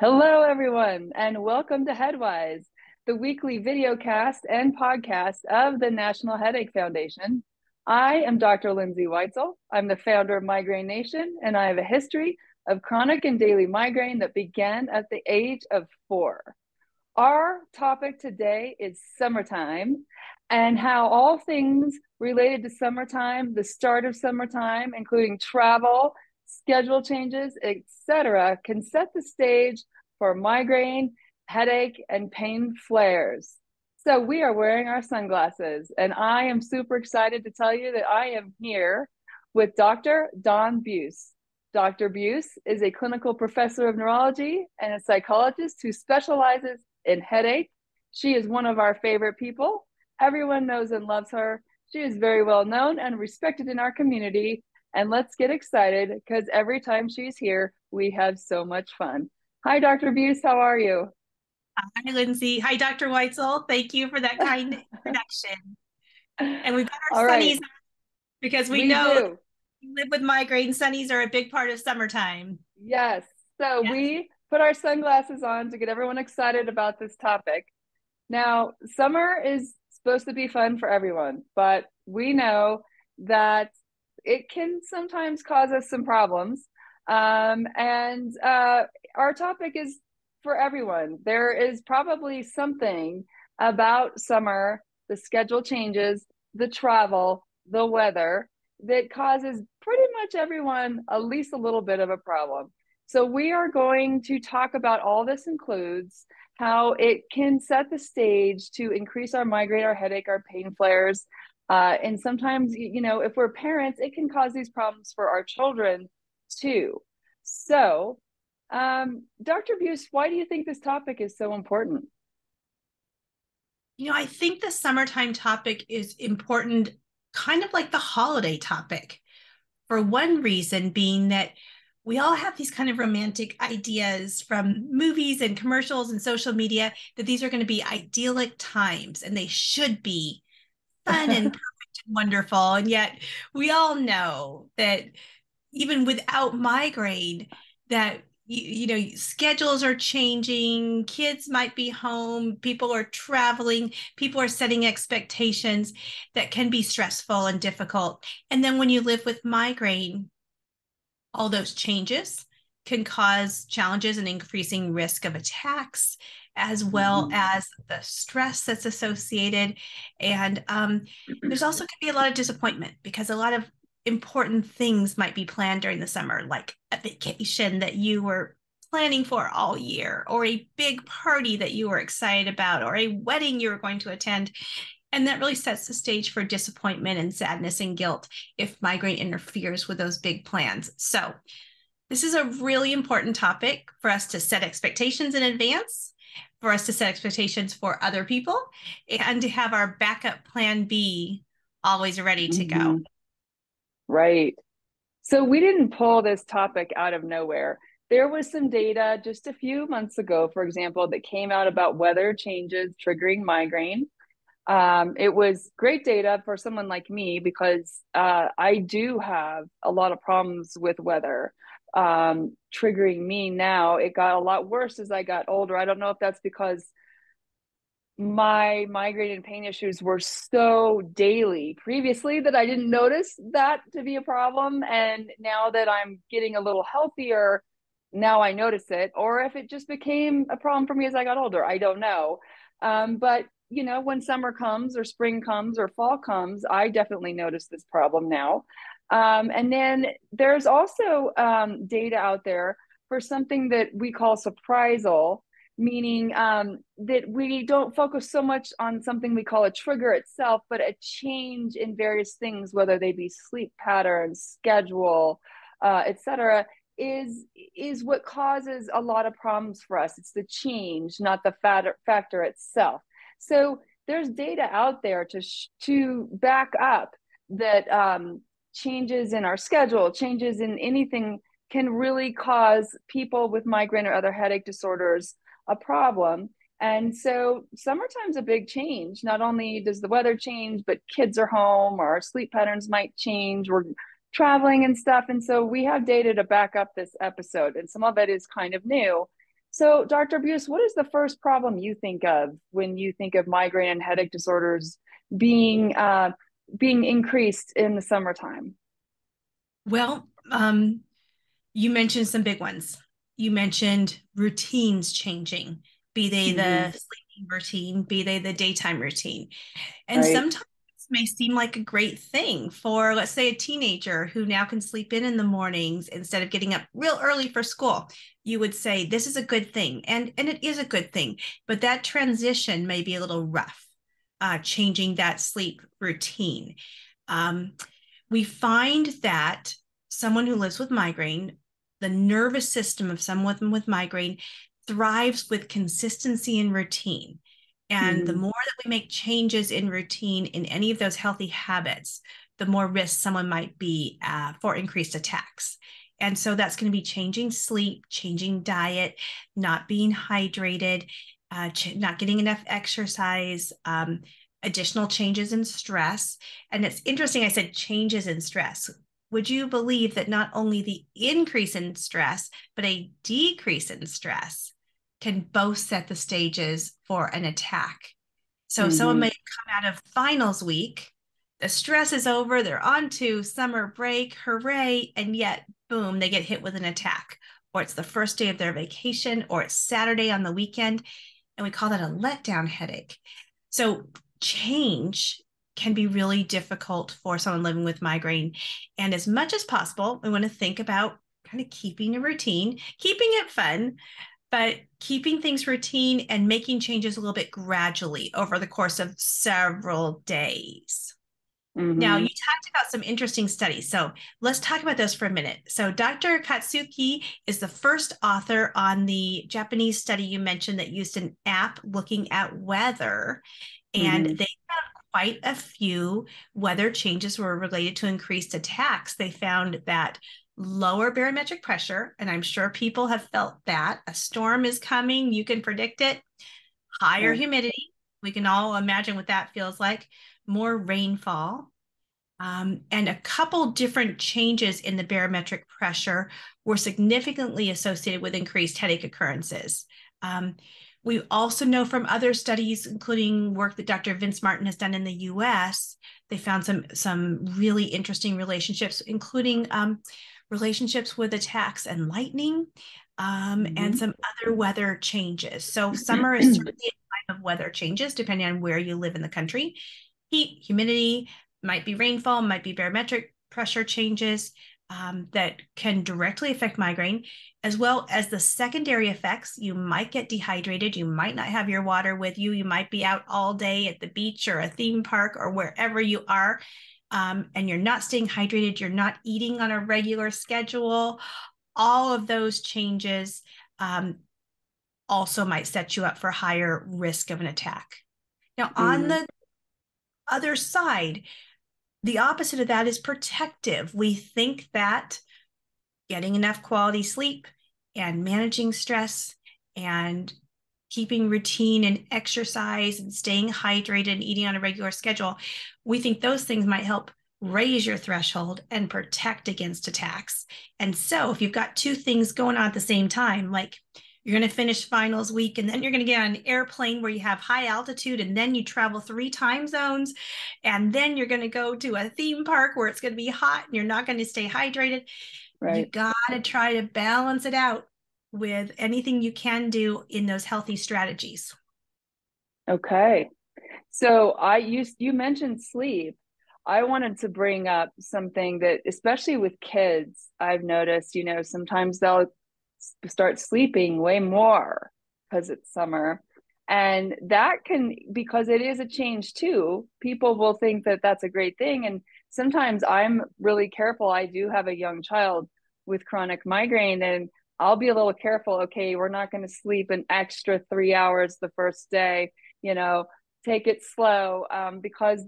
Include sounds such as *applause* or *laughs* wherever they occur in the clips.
Hello, everyone, and welcome to Headwise, the weekly video cast and podcast of the National Headache Foundation. I am Dr. Lindsay Weitzel. I'm the founder of Migraine Nation, and I have a history of chronic and daily migraine that began at the age of four. Our topic today is summertime and how all things related to summertime, the start of summertime, including travel, schedule changes, etc., can set the stage for migraine, headache, and pain flares. So we are wearing our sunglasses, and I am super excited to tell you that I am here with Dr. Dawn Buse. Dr. Buse is a clinical professor of neurology and a psychologist who specializes in headache. She is one of our favorite people. Everyone knows and loves her. She is very well known and respected in our community. And let's get excited because every time she's here, we have so much fun. Hi, Dr. Buse. How are you? Hi, Lindsay. Hi, Dr. Weitzel. Thank you for that kind *laughs* introduction. And we've got our All sunnies right. because we, We know do. live with migraine. Sunnies are a big part of summertime. Yes. So Yes. we put our sunglasses on to get everyone excited about this topic. Now, summer is supposed to be fun for everyone, but we know that it can sometimes cause us some problems. Um, and uh, our topic is for everyone. There is probably something about summer, the schedule changes, the travel, the weather that causes pretty much everyone at least a little bit of a problem. So, we are going to talk about all this includes how it can set the stage to increase our migraine, our headache, our pain flares. Uh, and sometimes, you know, if we're parents, it can cause these problems for our children too. So, um, Dr. Buse, why do you think this topic is so important? You know, I think the summertime topic is important, kind of like the holiday topic, for one reason being that we all have these kind of romantic ideas from movies and commercials and social media that these are going to be idyllic times and they should be fun and *laughs* perfect and wonderful. And yet we all know that even without migraine, that you, you know schedules are changing kids might be home people are traveling people are setting expectations that can be stressful and difficult and then when you live with migraine all those changes can cause challenges and increasing risk of attacks as well Mhm. as the stress that's associated and um, there's also going to be a lot of disappointment because a lot of important things might be planned during the summer like a vacation that you were planning for all year or a big party that you were excited about or a wedding you were going to attend and that really sets the stage for disappointment and sadness and guilt if migraine interferes with those big plans. So, this is a really important topic for us to set expectations in advance, for us to set expectations for other people, and to have our backup plan B always ready to go. Mhm. Right. So we didn't pull this topic out of nowhere. There was some data just a few months ago, for example, that came out about weather changes triggering migraine. Um, it was great data for someone like me because uh, I do have a lot of problems with weather um, triggering me now. It got a lot worse as I got older. I don't know if that's because my migraine and pain issues were so daily previously that I didn't notice that to be a problem. And now that I'm getting a little healthier, now I notice it. Or if it just became a problem for me as I got older, I don't know. Um, but you know, when summer comes or spring comes or fall comes, I definitely notice this problem now. Um, and then there's also um, data out there for something that we call surprisal meaning um, that we don't focus so much on something we call a trigger itself, but a change in various things, whether they be sleep patterns, schedule, uh, etc., is is what causes a lot of problems for us. It's the change, not the factor, factor itself. So there's data out there to sh- to back up that um, changes in our schedule, changes in anything can really cause people with migraine or other headache disorders a problem. And so summertime's a big change. Not only does the weather change, but kids are home or our sleep patterns might change. We're traveling and stuff. And so we have data to back up this episode. And some of it is kind of new. So, Dr. Buse, what is the first problem you think of when you think of migraine and headache disorders being uh, being increased in the summertime? Well, um, you mentioned some big ones. You mentioned routines changing, be they mm-hmm. the sleeping routine, be they the daytime routine, and right. sometimes may seem like a great thing for, let's say, a teenager who now can sleep in in the mornings instead of getting up real early for school. You would say this is a good thing, and and it is a good thing. But that transition may be a little rough, uh, changing that sleep routine. Um, we find that someone who lives with migraine, the nervous system of someone with migraine thrives with consistency and routine. And mm-hmm. the more that we make changes in routine in any of those healthy habits, the more risk someone might be uh, for increased attacks. And so that's going to be changing sleep, changing diet, not being hydrated, uh, ch- not getting enough exercise, um, additional changes in stress. And it's interesting, I said changes in stress. Would you believe that not only the increase in stress, but a decrease in stress can both set the stages for an attack. So mm-hmm. someone may come out of finals week, the stress is over, they're on to summer break, hooray, and yet boom, they get hit with an attack. Or it's the first day of their vacation, or it's Saturday on the weekend. And we call that a letdown headache. So change can be really difficult for someone living with migraine. And as much as possible, we want to think about kind of keeping a routine, keeping it fun, but keeping things routine and making changes a little bit gradually over the course of several days. Mm-hmm. Now, you talked about some interesting studies. So let's talk about those for a minute. So, Dr. Katsuki is the first author on the Japanese study you mentioned that used an app looking at weather. And mm-hmm. they found quite a few weather changes were related to increased attacks. They found that lower barometric pressure, and I'm sure people have felt that a storm is coming, you can predict it, higher humidity, we can all imagine what that feels like, more rainfall. Um, and a couple different changes in the barometric pressure were significantly associated with increased headache occurrences. Um, we also know from other studies, including work that Dr. Vince Martin has done in the US, they found some, some really interesting relationships, including um, relationships with attacks and lightning, um, mm-hmm. and some other weather changes. So *clears throat* summer is certainly a time of weather changes depending on where you live in the country. Heat, humidity, might be rainfall, might be barometric pressure changes um, that can directly affect migraine, as well as the secondary effects. You might get dehydrated. You might not have your water with you. You might be out all day at the beach or a theme park or wherever you are um, and you're not staying hydrated, you're not eating on a regular schedule, all of those changes um, also might set you up for higher risk of an attack. Now, mm-hmm. on the other side, the opposite of that is protective. We think that getting enough quality sleep and managing stress and keeping routine and exercise and staying hydrated and eating on a regular schedule, we think those things might help raise your threshold and protect against attacks. And so if you've got two things going on at the same time, like you're going to finish finals week and then you're going to get on an airplane where you have high altitude and then you travel three time zones and then you're going to go to a theme park where it's going to be hot and you're not going to stay hydrated right you got to try to balance it out with anything you can do in those healthy strategies. Okay. So I used you mentioned sleep. I wanted to bring up something that especially with kids, I've noticed, you know, sometimes they'll start sleeping way more because it's summer. And that can because it is a change too. People will think that that's a great thing and sometimes I'm really careful. I do have a young child with chronic migraine and I'll be a little careful. Okay, we're not going to sleep an extra three hours the first day. You know, take it slow um, because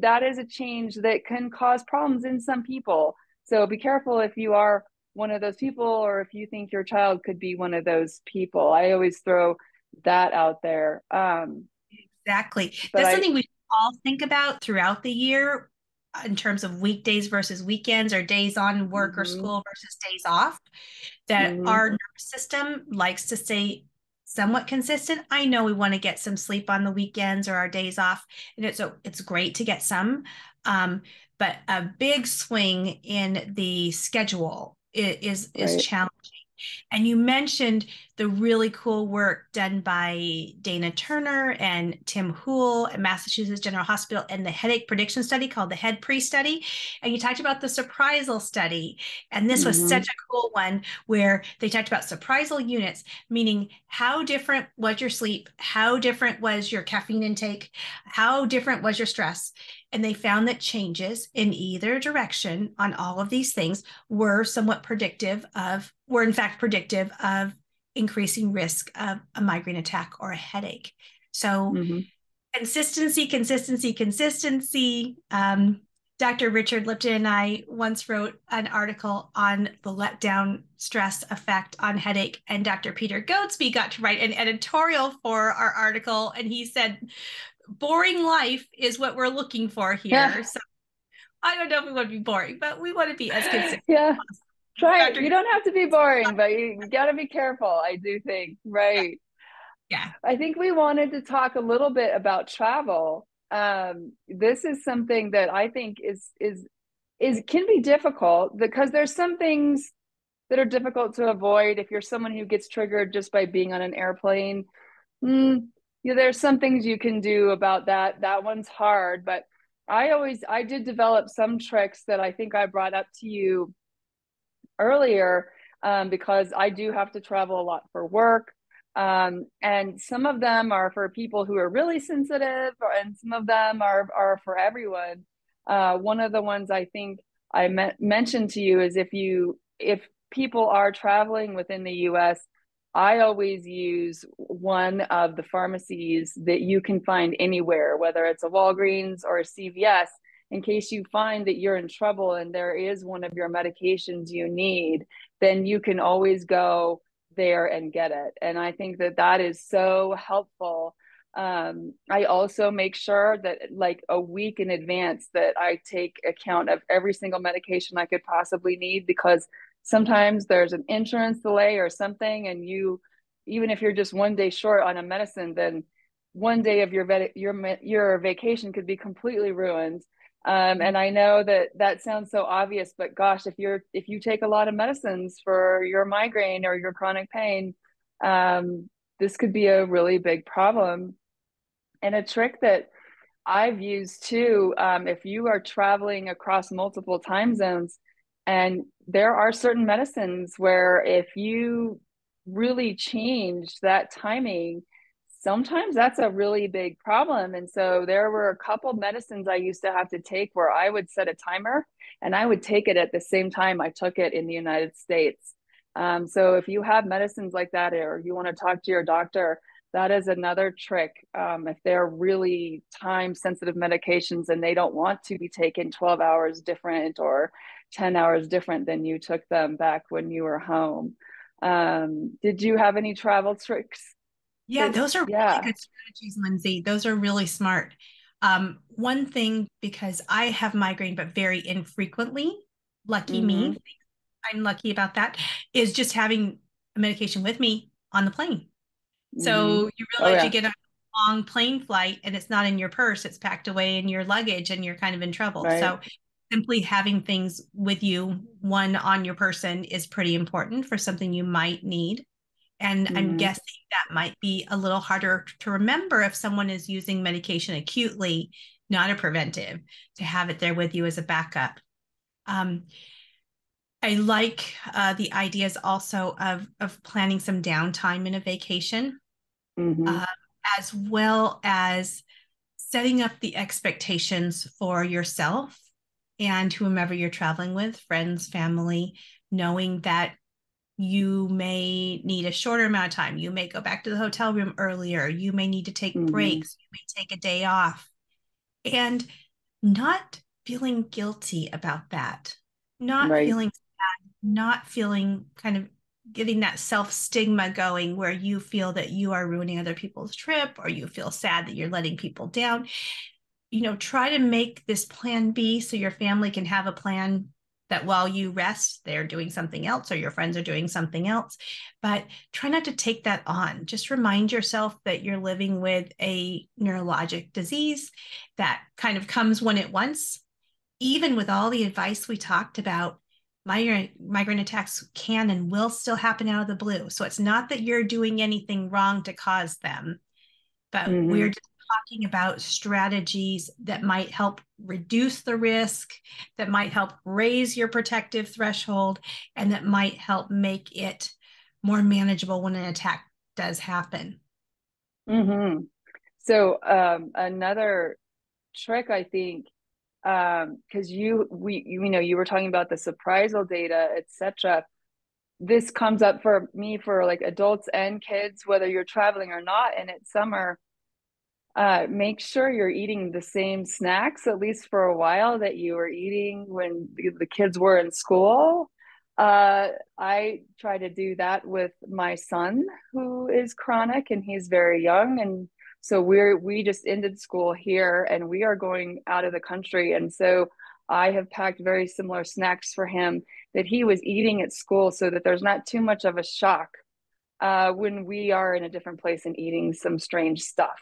that is a change that can cause problems in some people. So be careful if you are one of those people or if you think your child could be one of those people. I always throw that out there. Um, exactly. That's I, something we all think about throughout the year in terms of weekdays versus weekends or days on work mm-hmm. or school versus days off that mm-hmm. our nervous system likes to stay somewhat consistent i know we want to get some sleep on the weekends or our days off and it's a, it's great to get some um, but a big swing in the schedule is is, right. challenging and you mentioned the really cool work done by Dana Turner and Tim Houle at Massachusetts General Hospital and the headache prediction study called the Head Pre study. And you talked about the surprisal study. And this mm-hmm. was such a cool one where they talked about surprisal units, meaning how different was your sleep? How different was your caffeine intake? How different was your stress? And they found that changes in either direction on all of these things were somewhat predictive of, were in fact predictive of increasing risk of a migraine attack or a headache. So, mm-hmm. consistency, consistency, consistency. Um, Dr. Richard Lipton and I once wrote an article on the letdown stress effect on headache, and Dr. Peter Goadsby got to write an editorial for our article, and he said, "Boring life is what we're looking for here." Yeah. So, I don't know if we want to be boring, but we want to be as consistent. *laughs* Yeah. Try it. You don't have to be boring, *laughs* but you, got to be careful. I do think, right? Yeah. I think we wanted to talk a little bit about travel. Um, this is something that I think is is is can be difficult because there's some things that are difficult to avoid if you're someone who gets triggered just by being on an airplane. Mm, yeah, there's some things you can do about that. That one's hard, but I always I did develop some tricks that I think I brought up to you earlier um, because I do have to travel a lot for work. Um, and some of them are for people who are really sensitive, and some of them are, are for everyone. Uh, one of the ones I think I me- mentioned to you is if you if people are traveling within the U.S., I always use one of the pharmacies that you can find anywhere, whether it's a Walgreens or a CVS, in case you find that you're in trouble and there is one of your medications you need, then you can always go there and get it. And I think that that is so helpful. Um, I also make sure that like a week in advance that I take account of every single medication I could possibly need because sometimes there's an insurance delay or something and you even if you're just one day short on a medicine then one day of your vet, your your vacation could be completely ruined um, and I know that that sounds so obvious, but gosh, if you're if you take a lot of medicines for your migraine or your chronic pain, um, this could be a really big problem. And a trick that I've used too, um, if you are traveling across multiple time zones, and there are certain medicines where if you really change that timing, sometimes that's a really big problem. And so there were a couple medicines I used to have to take where I would set a timer and I would take it at the same time I took it in the United States. Um, so if you have medicines like that or you want to talk to your doctor, that is another trick. Um, if they're really time sensitive medications and they don't want to be taken 12 hours different or 10 hours different than you took them back when you were home. Um, did you have any travel tricks yeah, those are yeah. really good strategies, Lindsay. Those are really smart. Um, one thing, because I have migraine, but very infrequently, lucky mm-hmm. me, I'm lucky about that, is just having a medication with me on the plane. Mm-hmm. So you oh, realize oh, yeah. you get a long plane flight and it's not in your purse, it's packed away in your luggage and you're kind of in trouble. Right. So simply having things with you, one on your person, is pretty important for something you might need. And mm-hmm. I'm guessing that might be a little harder to remember if someone is using medication acutely, not a preventive, to have it there with you as a backup. Um, I like uh, the ideas also of of planning some downtime in a vacation, mm-hmm. uh, as well as setting up the expectations for yourself and whomever you're traveling with, friends, family, knowing that you may need a shorter amount of time. You may go back to the hotel room earlier. You may need to take mm-hmm. breaks. You may take a day off. And not feeling guilty about that, not right. feeling sad, not feeling kind of getting that self stigma going where you feel that you are ruining other people's trip or you feel sad that you're letting people down. You know, try to make this plan B so your family can have a plan that while you rest, they're doing something else or your friends are doing something else. But try not to take that on. Just remind yourself that you're living with a neurologic disease that kind of comes when it wants. Even with all the advice we talked about, migraine, migraine attacks can and will still happen out of the blue. So it's not that you're doing anything wrong to cause them, but mm-hmm. we're just talking about strategies that might help reduce the risk, that might help raise your protective threshold, and that might help make it more manageable when an attack does happen. Mm-hmm. So um, another trick, I think, because um, you we you know you were talking about the surprisal data, etc. This comes up for me for like adults and kids, whether you're traveling or not, and it's summer uh, make sure you're eating the same snacks, at least for a while, that you were eating when the kids were in school. Uh, I try to do that with my son, who is chronic and he's very young. And so we're, we just ended school here and we are going out of the country. And so I have packed very similar snacks for him that he was eating at school so that there's not too much of a shock uh, when we are in a different place and eating some strange stuff.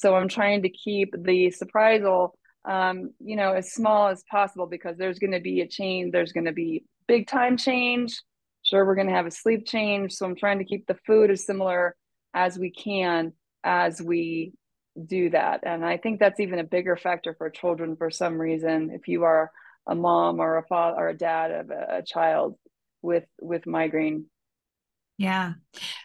So I'm trying to keep the surprisal, um, you know, as small as possible because there's going to be a change. There's going to be big time change. Sure, we're going to have a sleep change. So I'm trying to keep the food as similar as we can as we do that. And I think that's even a bigger factor for children for some reason. If you are a mom or a father or a dad of a, a child with with migraine. Yeah.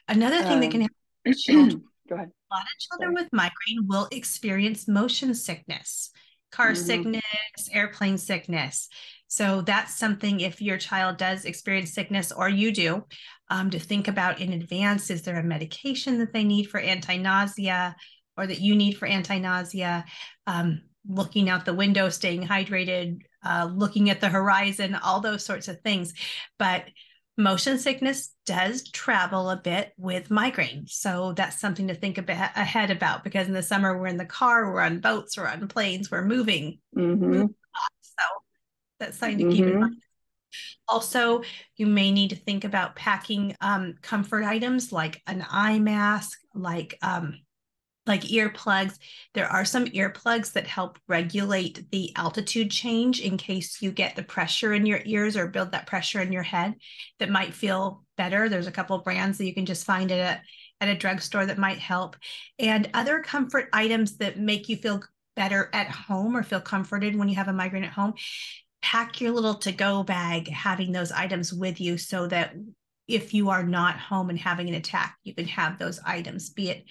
Another thing um, that can happen *clears throat* go ahead a lot of children Sorry. with migraine will experience motion sickness, car mm-hmm. sickness, airplane sickness. So that's something if your child does experience sickness or you do, um, to think about in advance. Is there a medication that they need for anti nausea or that you need for anti nausea? Um, looking out the window, staying hydrated, uh, looking at the horizon, all those sorts of things. But motion sickness does travel a bit with migraine. So that's something to think a bit ahead about because in the summer we're in the car, we're on boats, we're on planes, we're moving. Mm-hmm. So that's something to mm-hmm. keep in mm-hmm. mind. Also, you may need to think about packing um, comfort items like an eye mask, like um, like earplugs. There are some earplugs that help regulate the altitude change in case you get the pressure in your ears or build that pressure in your head that might feel better. There's a couple brands that you can just find at a, at a drugstore that might help. And other comfort items that make you feel better at home or feel comforted when you have a migraine at home. Pack your little to go bag, having those items with you so that if you are not home and having an attack, you can have those items, be it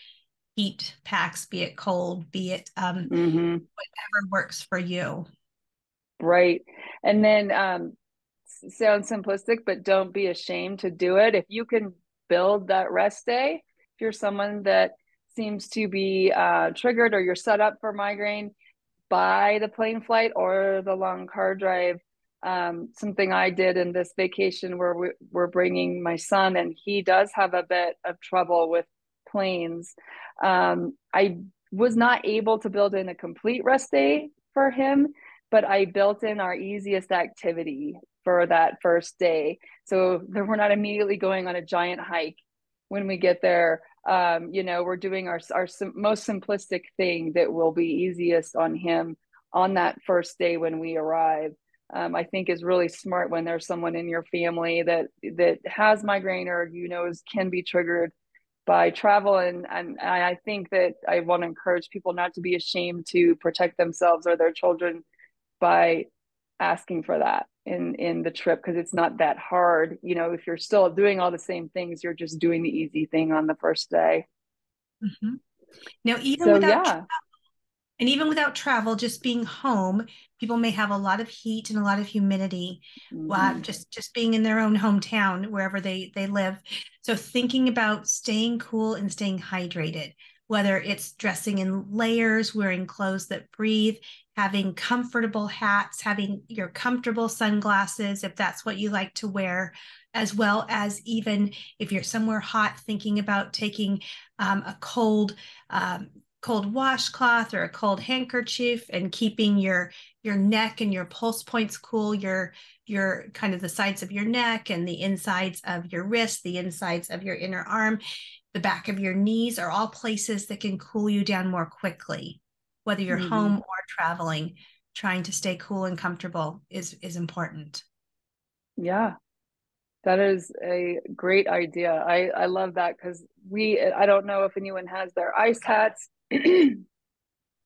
heat packs, be it cold, be it um, mm-hmm. whatever works for you. Right. And then um, sounds simplistic, but don't be ashamed to do it. If you can build that rest day, if you're someone that seems to be uh, triggered or you're set up for migraine, by the plane flight or the long car drive. Um, something I did in this vacation where we, we're bringing my son, and he does have a bit of trouble with planes. Um, I was not able to build in a complete rest day for him, but I built in our easiest activity for that first day. So that we're not immediately going on a giant hike when we get there. Um, you know, we're doing our, our sim- most simplistic thing that will be easiest on him on that first day when we arrive. Um, I think is really smart when there's someone in your family that that has migraine or you know is, can be triggered by travel and, and i think that i want to encourage people not to be ashamed to protect themselves or their children by asking for that in in the trip because it's not that hard you know if you're still doing all the same things you're just doing the easy thing on the first day mm-hmm. now even so, without yeah. And even without travel, just being home, people may have a lot of heat and a lot of humidity. Mm-hmm. Uh, just just being in their own hometown, wherever they they live. So thinking about staying cool and staying hydrated, whether it's dressing in layers, wearing clothes that breathe, having comfortable hats, having your comfortable sunglasses, if that's what you like to wear, as well as even if you're somewhere hot, thinking about taking um, a cold um, cold washcloth or a cold handkerchief and keeping your your neck and your pulse points cool your your kind of the sides of your neck and the insides of your wrist the insides of your inner arm the back of your knees are all places that can cool you down more quickly. Whether you're mm-hmm. home or traveling trying to stay cool and comfortable is is important. Yeah. That is a great idea. I i love that because we i don't know if anyone has their ice hats *clears throat* excuse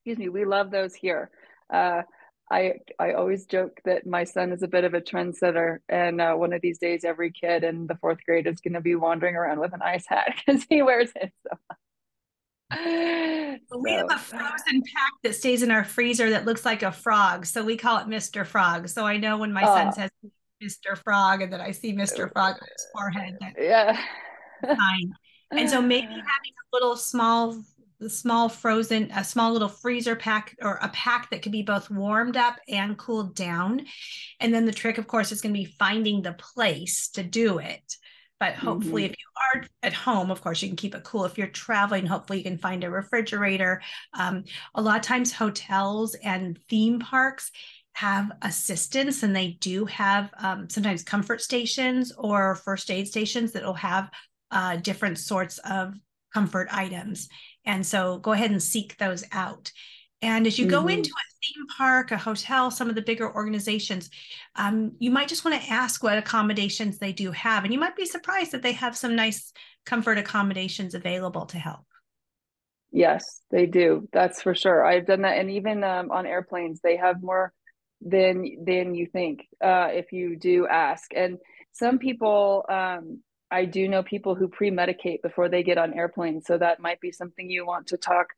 me we love those here uh, I I always joke that my son is a bit of a trendsetter, and uh, one of these days, every kid in the fourth grade is going to be wandering around with an ice hat *laughs* because he wears it. So. so. We have a frozen pack that stays in our freezer that looks like a frog, so we call it Mr. Frog. So I know when my son says Mr. Frog, and then I see Mr. Frog on his forehead. That yeah, fine. And so maybe *laughs* having a little small the small frozen, a small little freezer pack or a pack that could be both warmed up and cooled down. And then the trick, of course, is going to be finding the place to do it. But hopefully, mm-hmm. if you are at home, of course, you can keep it cool. If you're traveling, hopefully, you can find a refrigerator. Um, a lot of times, hotels and theme parks have assistance and they do have um, sometimes comfort stations or first aid stations that will have uh, different sorts of comfort items. And so go ahead and seek those out. And as you mm-hmm. go into a theme park, a hotel, some of the bigger organizations, um, you might just want to ask what accommodations they do have. And you might be surprised that they have some nice comfort accommodations available to help. Yes, they do. That's for sure. I've done that. And even um, on airplanes, they have more than than you think uh, if you do ask. And some people um, I do know people who pre medicate before they get on airplanes. So that might be something you want to talk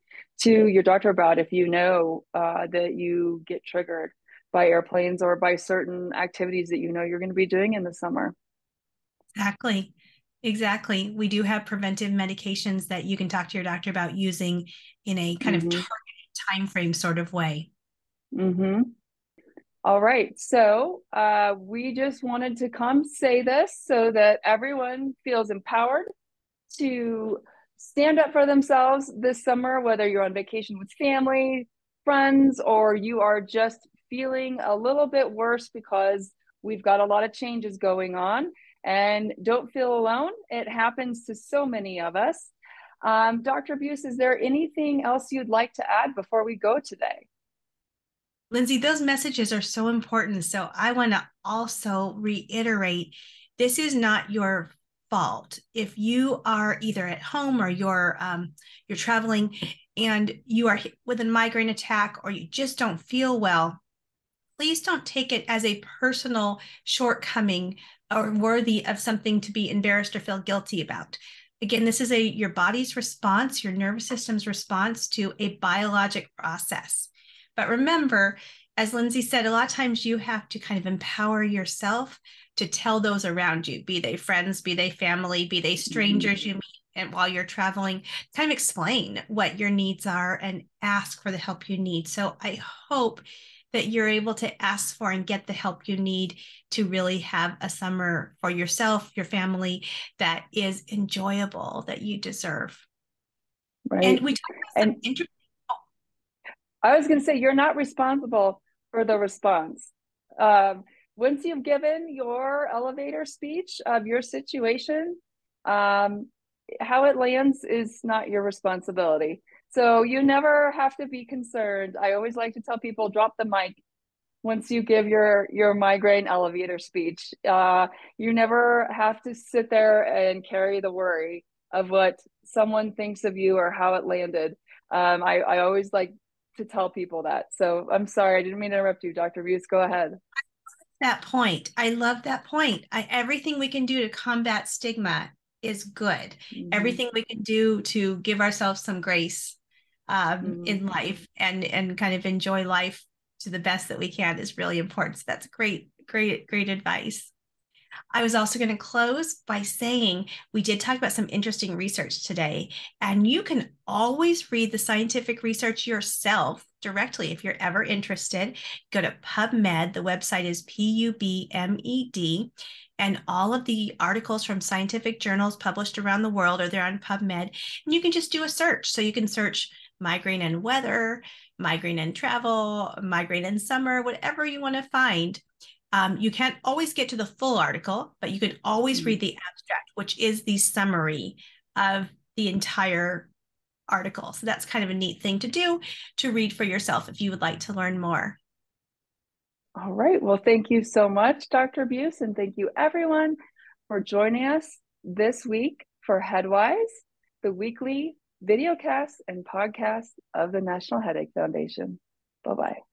to your doctor about if you know uh, that you get triggered by airplanes or by certain activities that you know you're going to be doing in the summer. Exactly. Exactly. We do have preventive medications that you can talk to your doctor about using in a kind mm-hmm. of targeted time frame sort of way. Mm-hmm. All right. So uh, we just wanted to come say this so that everyone feels empowered to stand up for themselves this summer, whether you're on vacation with family, friends, or you are just feeling a little bit worse because we've got a lot of changes going on. And don't feel alone. It happens to so many of us. Um, Dr. Buse, is there anything else you'd like to add before we go today? Lindsay, those messages are so important. So I want to also reiterate this is not your fault. If you are either at home or you're um, you're traveling and you are with a migraine attack or you just don't feel well, please don't take it as a personal shortcoming or worthy of something to be embarrassed or feel guilty about. Again, this is a your body's response, your nervous system's response to a biologic process. But remember, as Lindsay said, a lot of times you have to kind of empower yourself to tell those around you, be they friends, be they family, be they strangers mm-hmm. you meet and while you're traveling, kind of explain what your needs are and ask for the help you need. So I hope that you're able to ask for and get the help you need to really have a summer for yourself, your family that is enjoyable, that you deserve. Right. And we talked about and- interesting I was going to say, you're not responsible for the response. Um, once you've given your elevator speech of your situation, um, how it lands is not your responsibility. So you never have to be concerned. I always like to tell people drop the mic once you give your your migraine elevator speech. Uh, you never have to sit there and carry the worry of what someone thinks of you or how it landed. Um, I, I always like to tell people that. So I'm sorry, I didn't mean to interrupt you, Dr. Buse. Go ahead. That point. I love that point. I, everything we can do to combat stigma is good. Mm-hmm. Everything we can do to give ourselves some grace um, mm-hmm. in life and and kind of enjoy life to the best that we can is really important. So that's great, great, great advice. I was also going to close by saying we did talk about some interesting research today, and you can always read the scientific research yourself directly if you're ever interested. Go to PubMed. The website is P U B M E D. And all of the articles from scientific journals published around the world are there on PubMed. And you can just do a search. So you can search migraine and weather, migraine and travel, migraine and summer, whatever you want to find. Um, you can't always get to the full article, but you can always mm-hmm. read the abstract, which is the summary of the entire article. So that's kind of a neat thing to do to read for yourself if you would like to learn more. All right. Well, thank you so much, Dr. Buse, and thank you everyone for joining us this week for Headwise, the weekly videocast and podcast of the National Headache Foundation. Bye bye.